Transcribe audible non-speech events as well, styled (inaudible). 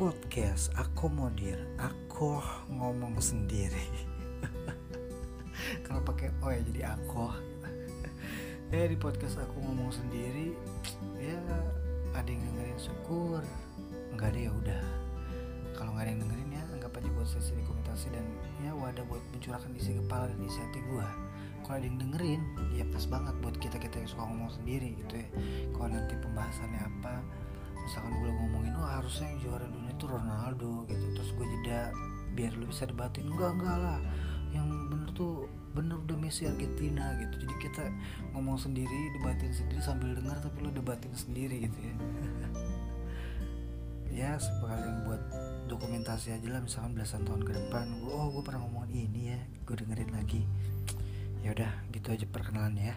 podcast akomodir aku ngomong sendiri. (laughs) Kalau pakai o ya jadi aku. (laughs) Ya di podcast aku ngomong sendiri ya ada yang dengerin syukur. Nggak ada ya udah. Kalau nggak ada yang dengerin ya anggap aja buat sesi dokumentasi dan ya wadah buat mencurahkan isi kepala dan isi hati gua. Kalau ada yang dengerin ya pas banget buat kita kita yang suka ngomong sendiri gitu ya. Kalau nanti pembahasannya apa harusnya yang juara dunia itu Ronaldo gitu. Terus gue jeda biar lu bisa debatin. Enggak enggak lah. Yang bener tuh bener udah Messi Argentina gitu. Jadi kita ngomong sendiri debatin sendiri sambil dengar tapi lu debatin sendiri gitu ya. (laughs) Ya sekalian buat dokumentasi aja lah misalkan belasan tahun ke depan. Gue oh gue pernah ngomongin ini ya gue dengerin lagi. Ya udah gitu aja perkenalannya ya